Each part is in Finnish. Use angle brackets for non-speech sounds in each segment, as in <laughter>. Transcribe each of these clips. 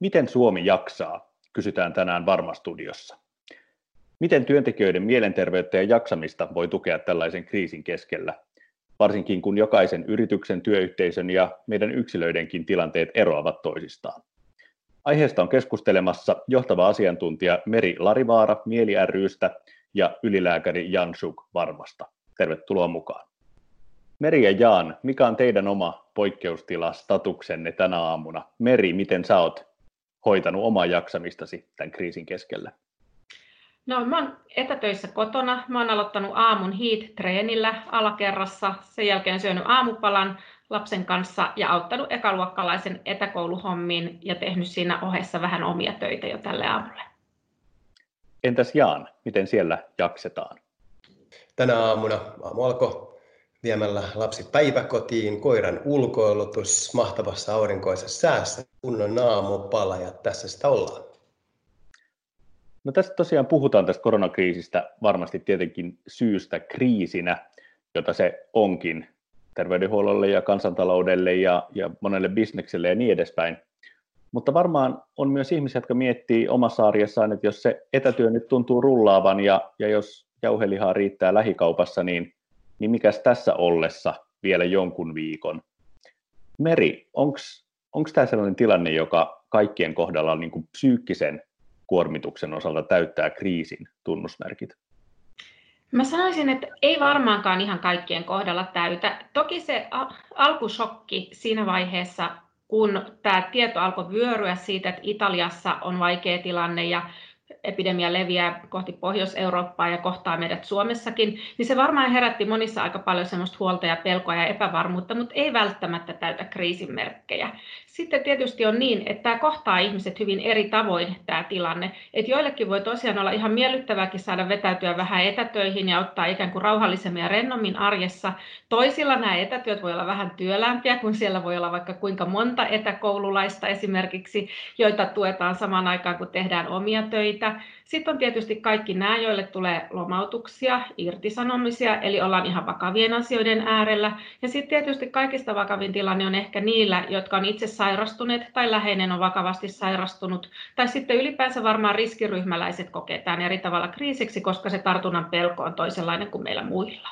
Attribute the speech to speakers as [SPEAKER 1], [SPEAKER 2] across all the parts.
[SPEAKER 1] Miten Suomi jaksaa, kysytään tänään Varmastudiossa. Miten työntekijöiden mielenterveyttä ja jaksamista voi tukea tällaisen kriisin keskellä, varsinkin kun jokaisen yrityksen, työyhteisön ja meidän yksilöidenkin tilanteet eroavat toisistaan? Aiheesta on keskustelemassa johtava asiantuntija Meri Larivaara Mieli rystä ja ylilääkäri Jan Suk Varmasta. Tervetuloa mukaan. Meri ja Jaan, mikä on teidän oma poikkeustila statuksenne tänä aamuna? Meri, miten sä oot hoitanut omaa jaksamistasi tämän kriisin keskellä?
[SPEAKER 2] No, mä oon etätöissä kotona. Mä oon aloittanut aamun HEAT-treenillä alakerrassa. Sen jälkeen syönyt aamupalan lapsen kanssa ja auttanut ekaluokkalaisen etäkouluhommiin ja tehnyt siinä ohessa vähän omia töitä jo tälle aamulle.
[SPEAKER 1] Entäs Jaan, miten siellä jaksetaan?
[SPEAKER 3] Tänä aamuna aamu alkoi viemällä lapsi päiväkotiin, koiran ulkoilutus mahtavassa aurinkoisessa säässä, kunnon aamupala ja tässä sitä ollaan.
[SPEAKER 1] No tästä tosiaan puhutaan tästä koronakriisistä varmasti tietenkin syystä kriisinä, jota se onkin terveydenhuollolle ja kansantaloudelle ja, ja monelle bisnekselle ja niin edespäin. Mutta varmaan on myös ihmisiä, jotka miettii omassa arjessaan, että jos se etätyö nyt tuntuu rullaavan ja, ja jos jauhelihaa riittää lähikaupassa, niin niin mikäs tässä ollessa vielä jonkun viikon? Meri, onko tämä sellainen tilanne, joka kaikkien kohdalla on niin kuin psyykkisen kuormituksen osalta täyttää kriisin tunnusmerkit?
[SPEAKER 2] Mä sanoisin, että ei varmaankaan ihan kaikkien kohdalla täytä. Toki se alkusokki siinä vaiheessa, kun tämä tieto alkoi vyöryä siitä, että Italiassa on vaikea tilanne ja epidemia leviää kohti Pohjois-Eurooppaa ja kohtaa meidät Suomessakin, niin se varmaan herätti monissa aika paljon semmoista huolta ja pelkoa ja epävarmuutta, mutta ei välttämättä täytä kriisin merkkejä. Sitten tietysti on niin, että tämä kohtaa ihmiset hyvin eri tavoin tämä tilanne. Että joillekin voi tosiaan olla ihan miellyttävääkin saada vetäytyä vähän etätöihin ja ottaa ikään kuin rauhallisemmin ja rennommin arjessa. Toisilla nämä etätyöt voi olla vähän työlämpiä, kun siellä voi olla vaikka kuinka monta etäkoululaista esimerkiksi, joita tuetaan samaan aikaan, kun tehdään omia töitä. Sitten on tietysti kaikki nämä, joille tulee lomautuksia, irtisanomisia, eli ollaan ihan vakavien asioiden äärellä. Ja sitten tietysti kaikista vakavin tilanne on ehkä niillä, jotka on itse sairastuneet tai läheinen on vakavasti sairastunut. Tai sitten ylipäänsä varmaan riskiryhmäläiset koketaan eri tavalla kriisiksi, koska se tartunnan pelko on toisenlainen kuin meillä muilla.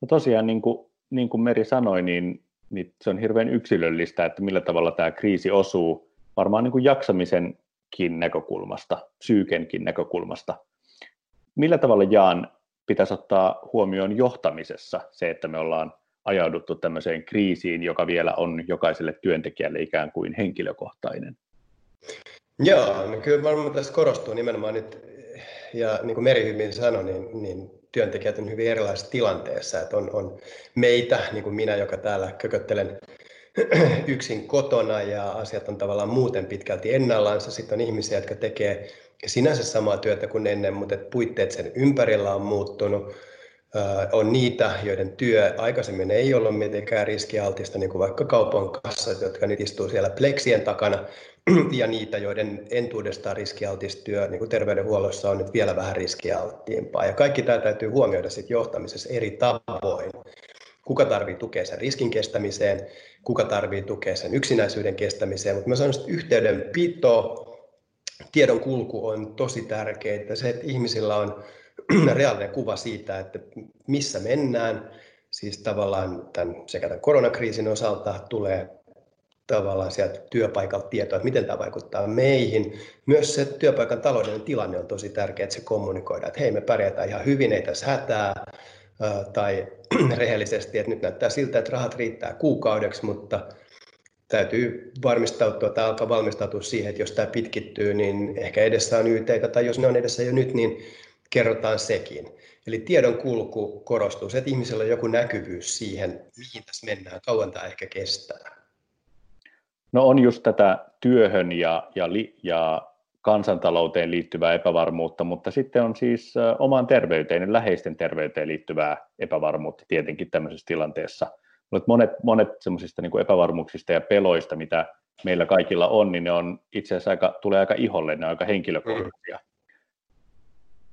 [SPEAKER 1] No tosiaan, niin kuin, niin kuin Meri sanoi, niin, niin se on hirveän yksilöllistä, että millä tavalla tämä kriisi osuu varmaan niin kuin jaksamisen näkökulmasta, psyykenkin näkökulmasta. Millä tavalla Jaan pitäisi ottaa huomioon johtamisessa se, että me ollaan ajauduttu tämmöiseen kriisiin, joka vielä on jokaiselle työntekijälle ikään kuin henkilökohtainen?
[SPEAKER 3] Joo, no kyllä varmaan tässä korostuu nimenomaan nyt, ja niin kuin Meri hyvin sanoi, niin, niin työntekijät on hyvin erilaisessa tilanteessa. Että on, on meitä, niin kuin minä, joka täällä kököttelen <clears throat> yksin kotona ja asiat on tavallaan muuten pitkälti ennallaan. Sitten on ihmisiä, jotka tekee sinänsä samaa työtä kuin ennen, mutta puitteet sen ympärillä on muuttunut. On niitä, joiden työ aikaisemmin ei ollut mitenkään riskialtista, niin kuin vaikka kaupan kassat, jotka nyt istuu siellä pleksien takana, <clears throat> ja niitä, joiden entuudestaan riskialtis työ niin kuin terveydenhuollossa on nyt vielä vähän riskialttiimpaa. Ja kaikki tämä täytyy huomioida sitten johtamisessa eri tavoin kuka tarvitsee tukea sen riskin kestämiseen, kuka tarvitsee tukea sen yksinäisyyden kestämiseen, mutta mä sanon, että yhteydenpito, tiedon kulku on tosi tärkeää. Se, että ihmisillä on <clears throat> reaalinen kuva siitä, että missä mennään, siis tavallaan tämän, sekä tämän koronakriisin osalta tulee tavallaan sieltä työpaikalta tietoa, että miten tämä vaikuttaa meihin. Myös se työpaikan taloudellinen tilanne on tosi tärkeää, että se kommunikoidaan, että hei me pärjätään ihan hyvin, ei tässä hätää, tai <clears throat> rehellisesti, että nyt näyttää siltä, että rahat riittää kuukaudeksi, mutta täytyy varmistautua tai alkaa valmistautua siihen, että jos tämä pitkittyy, niin ehkä edessä on YT, tai jos ne on edessä jo nyt, niin kerrotaan sekin. Eli tiedon kulku korostuu, se, että ihmisellä on joku näkyvyys siihen, mihin tässä mennään, kauan tämä ehkä kestää.
[SPEAKER 1] No on just tätä työhön ja, ja, ja kansantalouteen liittyvää epävarmuutta, mutta sitten on siis omaan terveyteen ja läheisten terveyteen liittyvää epävarmuutta tietenkin tämmöisessä tilanteessa. Mutta monet, monet semmoisista niin epävarmuuksista ja peloista, mitä meillä kaikilla on, niin ne on itse asiassa aika, tulee aika iholle, ne on aika henkilökohtaisia.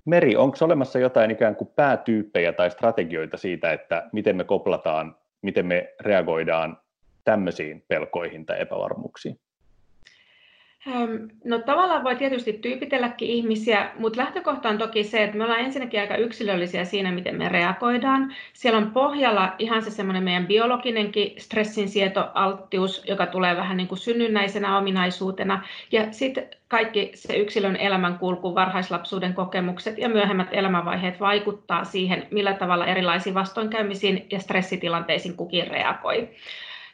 [SPEAKER 1] Meri, onko olemassa jotain ikään kuin päätyyppejä tai strategioita siitä, että miten me koplataan, miten me reagoidaan tämmöisiin pelkoihin tai epävarmuuksiin?
[SPEAKER 2] No tavallaan voi tietysti tyypitelläkin ihmisiä, mutta lähtökohta on toki se, että me ollaan ensinnäkin aika yksilöllisiä siinä, miten me reagoidaan. Siellä on pohjalla ihan se semmoinen meidän biologinenkin stressinsietoalttius, joka tulee vähän niin kuin synnynnäisenä ominaisuutena. Ja sitten kaikki se yksilön elämänkulku, varhaislapsuuden kokemukset ja myöhemmät elämänvaiheet vaikuttaa siihen, millä tavalla erilaisiin vastoinkäymisiin ja stressitilanteisiin kukin reagoi.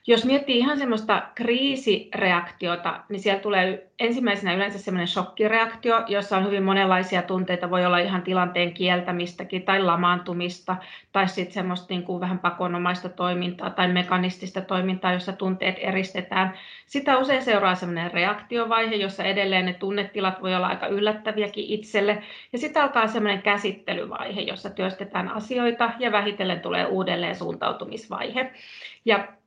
[SPEAKER 2] Jos miettii ihan semmoista kriisireaktiota, niin siellä tulee ensimmäisenä yleensä semmoinen shokkireaktio, jossa on hyvin monenlaisia tunteita. Voi olla ihan tilanteen kieltämistäkin tai lamaantumista tai sitten semmoista niin kuin vähän pakonomaista toimintaa tai mekanistista toimintaa, jossa tunteet eristetään. Sitä usein seuraa semmoinen reaktiovaihe, jossa edelleen ne tunnetilat voi olla aika yllättäviäkin itselle. Ja sitten alkaa semmoinen käsittelyvaihe, jossa työstetään asioita ja vähitellen tulee uudelleen suuntautumisvaihe. Ja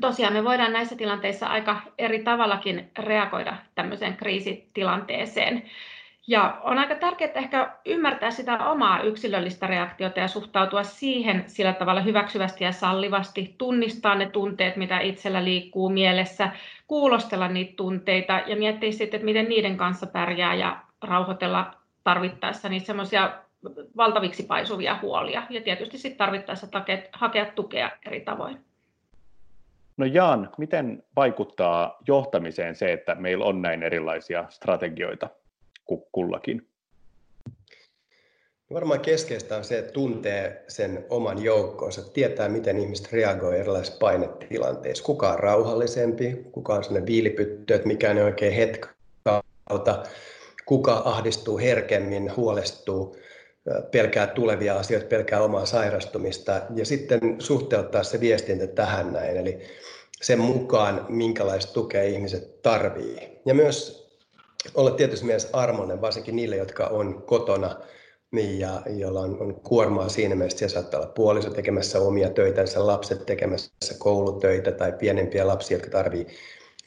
[SPEAKER 2] tosiaan me voidaan näissä tilanteissa aika eri tavallakin reagoida tämmöiseen kriisitilanteeseen. Ja on aika tärkeää ehkä ymmärtää sitä omaa yksilöllistä reaktiota ja suhtautua siihen sillä tavalla hyväksyvästi ja sallivasti, tunnistaa ne tunteet, mitä itsellä liikkuu mielessä, kuulostella niitä tunteita ja miettiä sitten, että miten niiden kanssa pärjää ja rauhoitella tarvittaessa niitä semmoisia valtaviksi paisuvia huolia ja tietysti sitten tarvittaessa hakea tukea eri tavoin.
[SPEAKER 1] No Jaan, miten vaikuttaa johtamiseen se, että meillä on näin erilaisia strategioita kullakin?
[SPEAKER 3] Varmaan keskeistä on se, että tuntee sen oman joukkoonsa, tietää miten ihmiset reagoivat erilaisissa painetilanteissa. Kuka on rauhallisempi, kuka on sellainen viilipyttö, että mikä on oikein hetkauta, kuka ahdistuu herkemmin, huolestuu, pelkää tulevia asioita, pelkää omaa sairastumista ja sitten suhteuttaa se viestintä tähän näin. Eli sen mukaan, minkälaista tukea ihmiset tarvii. Ja myös olla tietysti mielessä armonen, varsinkin niille, jotka on kotona niin, ja joilla on, on kuormaa siinä mielessä, että saattaa olla puoliso tekemässä omia töitänsä, lapset tekemässä koulutöitä tai pienempiä lapsia, jotka tarvii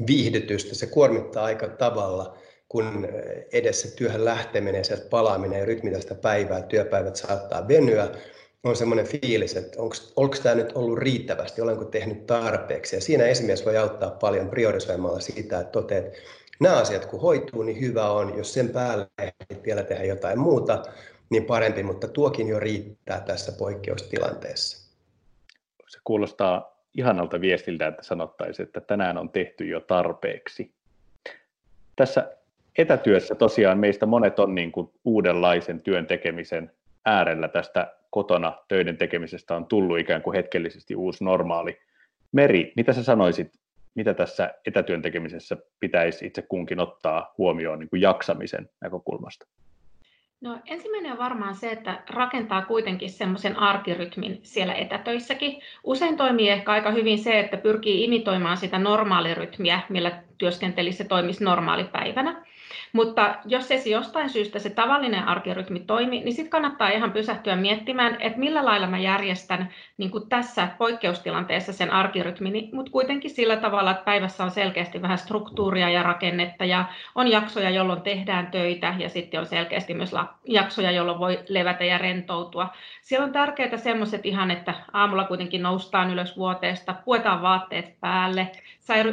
[SPEAKER 3] viihdytystä. Se kuormittaa aika tavalla, kun edessä työhön lähteminen, sieltä palaaminen ja rytmitä sitä päivää, työpäivät saattaa venyä, on semmoinen fiilis, että onko tämä nyt ollut riittävästi, olenko tehnyt tarpeeksi. Ja siinä esimies voi auttaa paljon priorisoimalla sitä, että toteat, että nämä asiat kun hoituu, niin hyvä on. Jos sen päälle vielä tehdä jotain muuta, niin parempi, mutta tuokin jo riittää tässä poikkeustilanteessa.
[SPEAKER 1] Se kuulostaa ihanalta viestiltä, että sanottaisiin, että tänään on tehty jo tarpeeksi. Tässä etätyössä tosiaan meistä monet on niin kuin uudenlaisen työn tekemisen äärellä tästä kotona töiden tekemisestä on tullut ikään kuin hetkellisesti uusi normaali. Meri, mitä sä sanoisit, mitä tässä etätyön tekemisessä pitäisi itse kunkin ottaa huomioon niin kuin jaksamisen näkökulmasta?
[SPEAKER 2] No, ensimmäinen on varmaan se, että rakentaa kuitenkin semmoisen arkirytmin siellä etätöissäkin. Usein toimii ehkä aika hyvin se, että pyrkii imitoimaan sitä normaalirytmiä, millä työskentelisi ja toimisi normaalipäivänä. Mutta jos ei jostain syystä se tavallinen arkirytmi toimi, niin sitten kannattaa ihan pysähtyä miettimään, että millä lailla mä järjestän niin kuin tässä poikkeustilanteessa sen arkirytmini, mutta kuitenkin sillä tavalla, että päivässä on selkeästi vähän struktuuria ja rakennetta ja on jaksoja, jolloin tehdään töitä ja sitten on selkeästi myös jaksoja, jolloin voi levätä ja rentoutua. Siellä on tärkeää semmoiset ihan, että aamulla kuitenkin noustaan ylös vuoteesta, puetaan vaatteet päälle,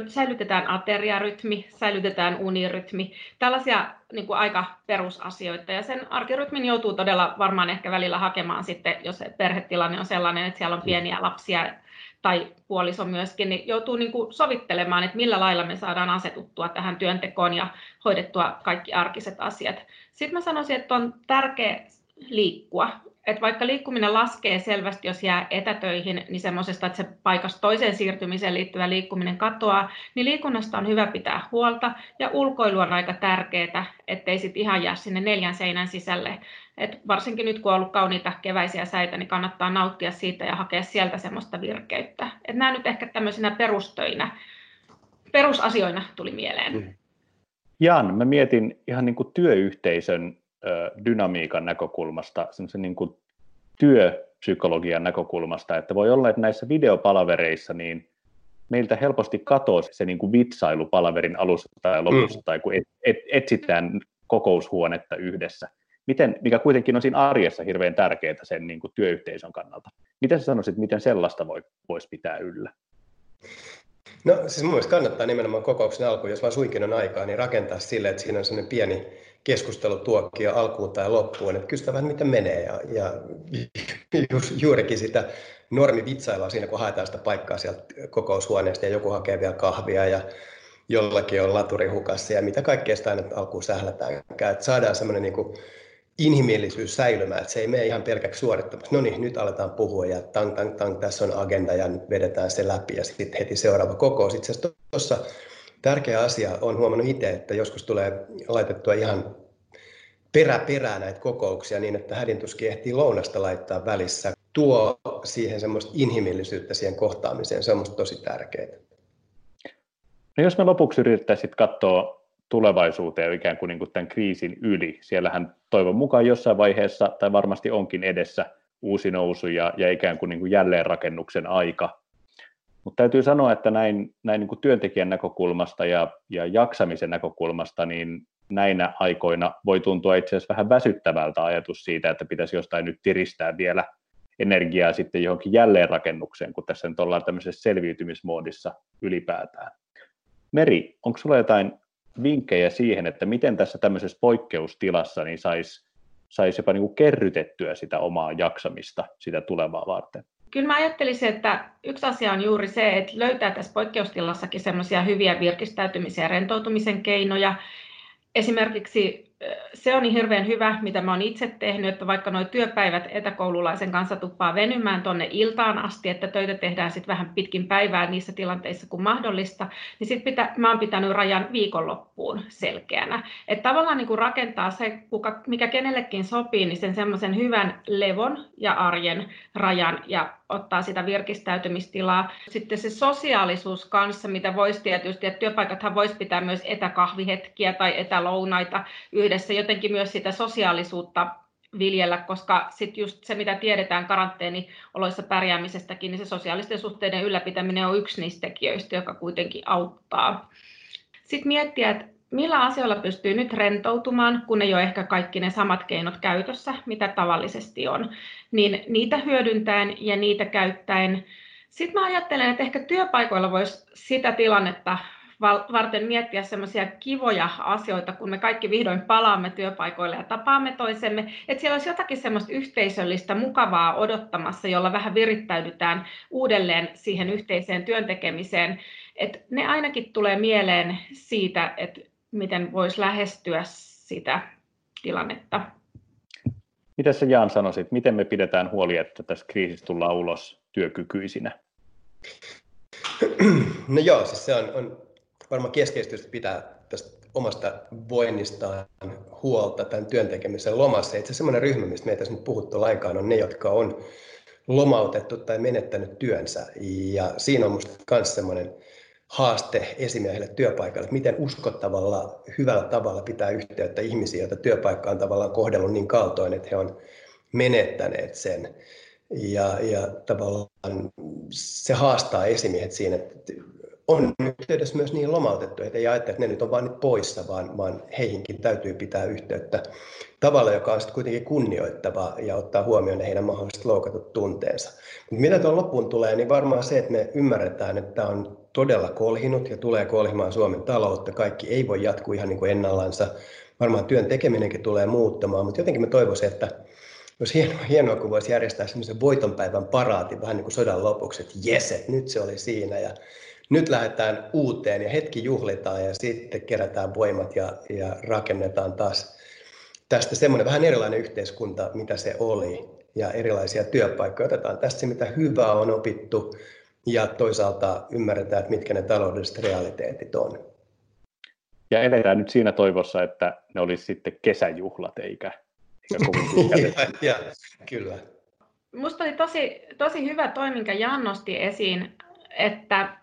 [SPEAKER 2] säilytetään ateriarytmi, säilytetään unirytmi. Tällaisia niin kuin aika perusasioita. Ja sen arkirytmin joutuu todella varmaan ehkä välillä hakemaan sitten, jos perhetilanne on sellainen, että siellä on pieniä lapsia tai puoliso myöskin, niin joutuu niin kuin sovittelemaan, että millä lailla me saadaan asetuttua tähän työntekoon ja hoidettua kaikki arkiset asiat. Sitten mä sanoisin, että on tärkeä liikkua että vaikka liikkuminen laskee selvästi, jos jää etätöihin, niin semmoisesta, että se paikasta toiseen siirtymiseen liittyvä liikkuminen katoaa, niin liikunnasta on hyvä pitää huolta ja ulkoilu on aika tärkeää, ettei sitten ihan jää sinne neljän seinän sisälle. Et varsinkin nyt kun on ollut kauniita keväisiä säitä, niin kannattaa nauttia siitä ja hakea sieltä semmoista virkeyttä. Et nämä nyt ehkä tämmöisinä perustöinä, perusasioina tuli mieleen.
[SPEAKER 1] Jan, mä mietin ihan niin kuin työyhteisön dynamiikan näkökulmasta, semmoisen niin kuin työpsykologian näkökulmasta, että voi olla, että näissä videopalavereissa niin meiltä helposti katoaa se niin kuin vitsailu palaverin alussa tai lopussa, mm. tai kun et, et, etsitään kokoushuonetta yhdessä, miten, mikä kuitenkin on siinä arjessa hirveän tärkeää sen niin kuin työyhteisön kannalta. Miten sä sanoisit, miten sellaista voi, voisi pitää yllä?
[SPEAKER 3] No siis mun mielestä kannattaa nimenomaan kokouksen alkuun, jos vaan suinkin on aikaa, niin rakentaa sille, että siinä on sellainen pieni keskustelutuokio alkuun tai loppuun, että kysytään vähän miten menee ja, ja <laughs> ju, juurikin sitä normivitsailua siinä, kun haetaan sitä paikkaa sieltä kokoushuoneesta ja joku hakee vielä kahvia ja jollakin on laturi hukassa ja mitä kaikkea sitä aina alkuun sählätään. Että saadaan semmoinen niin kuin inhimillisyys säilymään, että se ei mene ihan pelkäksi suorittamassa. No niin, nyt aletaan puhua ja tang, tang, tang, tässä on agenda ja nyt vedetään se läpi ja sitten heti seuraava kokous. Itse asiassa tuossa tärkeä asia on huomannut itse, että joskus tulee laitettua ihan perä perää näitä kokouksia niin, että hädintuskin ehtii lounasta laittaa välissä. Tuo siihen semmoista inhimillisyyttä siihen kohtaamiseen, se on musta tosi tärkeää.
[SPEAKER 1] No jos me lopuksi yrittäisiin katsoa tulevaisuuteen ikään kuin, niin kuin tämän kriisin yli. Siellähän toivon mukaan jossain vaiheessa, tai varmasti onkin edessä, uusi nousu ja, ja ikään kuin, niin kuin jälleenrakennuksen aika. Mutta täytyy sanoa, että näin, näin niin kuin työntekijän näkökulmasta ja, ja jaksamisen näkökulmasta, niin näinä aikoina voi tuntua itse asiassa vähän väsyttävältä ajatus siitä, että pitäisi jostain nyt tiristää vielä energiaa sitten johonkin jälleenrakennukseen, kun tässä nyt ollaan tämmöisessä selviytymismoodissa ylipäätään. Meri, onko sulla jotain vinkkejä siihen, että miten tässä tämmöisessä poikkeustilassa niin saisi sais jopa niin kuin kerrytettyä sitä omaa jaksamista sitä tulevaa varten?
[SPEAKER 2] Kyllä mä ajattelisin, että yksi asia on juuri se, että löytää tässä poikkeustilassakin semmoisia hyviä virkistäytymisen ja rentoutumisen keinoja. Esimerkiksi se on niin hirveän hyvä, mitä mä oon itse tehnyt, että vaikka nuo työpäivät etäkoululaisen kanssa tuppaa venymään tuonne iltaan asti, että töitä tehdään sitten vähän pitkin päivää niissä tilanteissa kuin mahdollista, niin sitten pitä, mä oon pitänyt rajan viikonloppuun selkeänä. Että tavallaan niin kuin rakentaa se, kuka, mikä kenellekin sopii, niin sen semmoisen hyvän levon ja arjen rajan ja ottaa sitä virkistäytymistilaa. Sitten se sosiaalisuus kanssa, mitä voisi tietysti, että työpaikathan voisi pitää myös etäkahvihetkiä tai etälounaita yhdessä, jotenkin myös sitä sosiaalisuutta viljellä, koska sitten just se, mitä tiedetään karanteenioloissa pärjäämisestäkin, niin se sosiaalisten suhteiden ylläpitäminen on yksi niistä tekijöistä, joka kuitenkin auttaa. Sitten miettiä, että millä asioilla pystyy nyt rentoutumaan, kun ei ole ehkä kaikki ne samat keinot käytössä, mitä tavallisesti on, niin niitä hyödyntäen ja niitä käyttäen. Sitten mä ajattelen, että ehkä työpaikoilla voisi sitä tilannetta varten miettiä semmoisia kivoja asioita, kun me kaikki vihdoin palaamme työpaikoille ja tapaamme toisemme, että siellä olisi jotakin semmoista yhteisöllistä, mukavaa odottamassa, jolla vähän virittäydytään uudelleen siihen yhteiseen työntekemiseen. Et ne ainakin tulee mieleen siitä, että miten voisi lähestyä sitä tilannetta.
[SPEAKER 1] Mitä sä Jaan sanoisit, miten me pidetään huoli, että tässä kriisistä tullaan ulos työkykyisinä?
[SPEAKER 3] No joo, siis se on, on varmaan keskeistä pitää tästä omasta voinnistaan huolta tämän työntekemisen lomassa. Itse semmoinen ryhmä, mistä meitä tässä nyt puhuttu lainkaan, on ne, jotka on lomautettu tai menettänyt työnsä. Ja siinä on minusta myös semmoinen haaste esimiehelle työpaikalle, että miten uskottavalla, hyvällä tavalla pitää yhteyttä ihmisiä, joita työpaikka on tavallaan kohdellut niin kaltoin, että he on menettäneet sen. Ja, ja tavallaan se haastaa esimiehet siinä, että on yhteydessä myös niin lomautettu, että ei ajattele, että ne nyt on vain nyt poissa, vaan, vaan heihinkin täytyy pitää yhteyttä tavalla, joka on sitten kuitenkin kunnioittava ja ottaa huomioon heidän mahdolliset loukatut tunteensa. Mutta mitä tuon loppuun tulee, niin varmaan se, että me ymmärretään, että tämä on todella kolhinut ja tulee kolhimaan Suomen taloutta. Kaikki ei voi jatkuu ihan niin kuin ennallansa. Varmaan työn tekeminenkin tulee muuttamaan, mutta jotenkin mä toivoisin, että olisi hienoa, hienoa kun voisi järjestää semmoisen voitonpäivän paraatin vähän niin kuin sodan lopuksi, että jes, nyt se oli siinä ja nyt lähdetään uuteen ja hetki juhlitaan ja sitten kerätään voimat ja, ja rakennetaan taas tästä semmoinen vähän erilainen yhteiskunta, mitä se oli ja erilaisia työpaikkoja. Otetaan tästä se, mitä hyvää on opittu ja toisaalta ymmärretään, että mitkä ne taloudelliset realiteetit on.
[SPEAKER 1] Ja eletään nyt siinä toivossa, että ne olisi sitten kesäjuhlat eikä, eikä kovin <laughs>
[SPEAKER 3] ja, ja, kyllä.
[SPEAKER 2] Minusta oli tosi, tosi hyvä toi, minkä Jan nosti esiin, että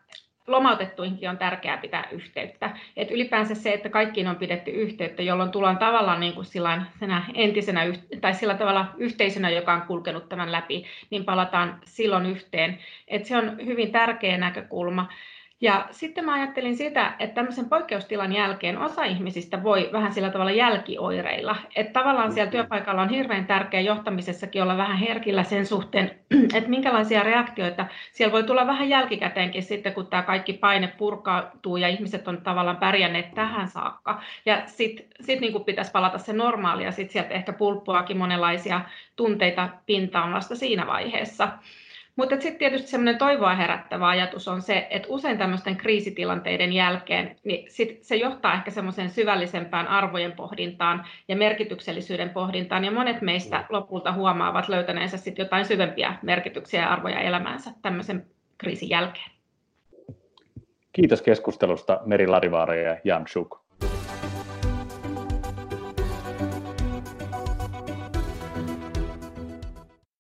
[SPEAKER 2] lomautettuihinkin on tärkeää pitää yhteyttä. Et ylipäänsä se, että kaikkiin on pidetty yhteyttä, jolloin tullaan tavallaan niin kuin sillä, entisenä tai sillä tavalla yhteisönä, joka on kulkenut tämän läpi, niin palataan silloin yhteen. Et se on hyvin tärkeä näkökulma. Ja sitten mä ajattelin sitä, että tämmöisen poikkeustilan jälkeen osa ihmisistä voi vähän sillä tavalla jälkioireilla. Että tavallaan siellä työpaikalla on hirveän tärkeä johtamisessakin olla vähän herkillä sen suhteen, <clears throat> että minkälaisia reaktioita siellä voi tulla vähän jälkikäteenkin sitten, kun tämä kaikki paine purkautuu ja ihmiset on tavallaan pärjänneet tähän saakka. Ja sitten sit niin pitäisi palata se normaali ja sitten sieltä ehkä pulppuakin monenlaisia tunteita pintaan vasta siinä vaiheessa. Mutta sitten tietysti semmoinen toivoa herättävä ajatus on se, että usein tämmöisten kriisitilanteiden jälkeen niin sit se johtaa ehkä semmoiseen syvällisempään arvojen pohdintaan ja merkityksellisyyden pohdintaan, ja monet meistä lopulta huomaavat löytäneensä sitten jotain syvempiä merkityksiä ja arvoja elämäänsä tämmöisen kriisin jälkeen.
[SPEAKER 1] Kiitos keskustelusta Meri Larivaara ja Jan Schuk.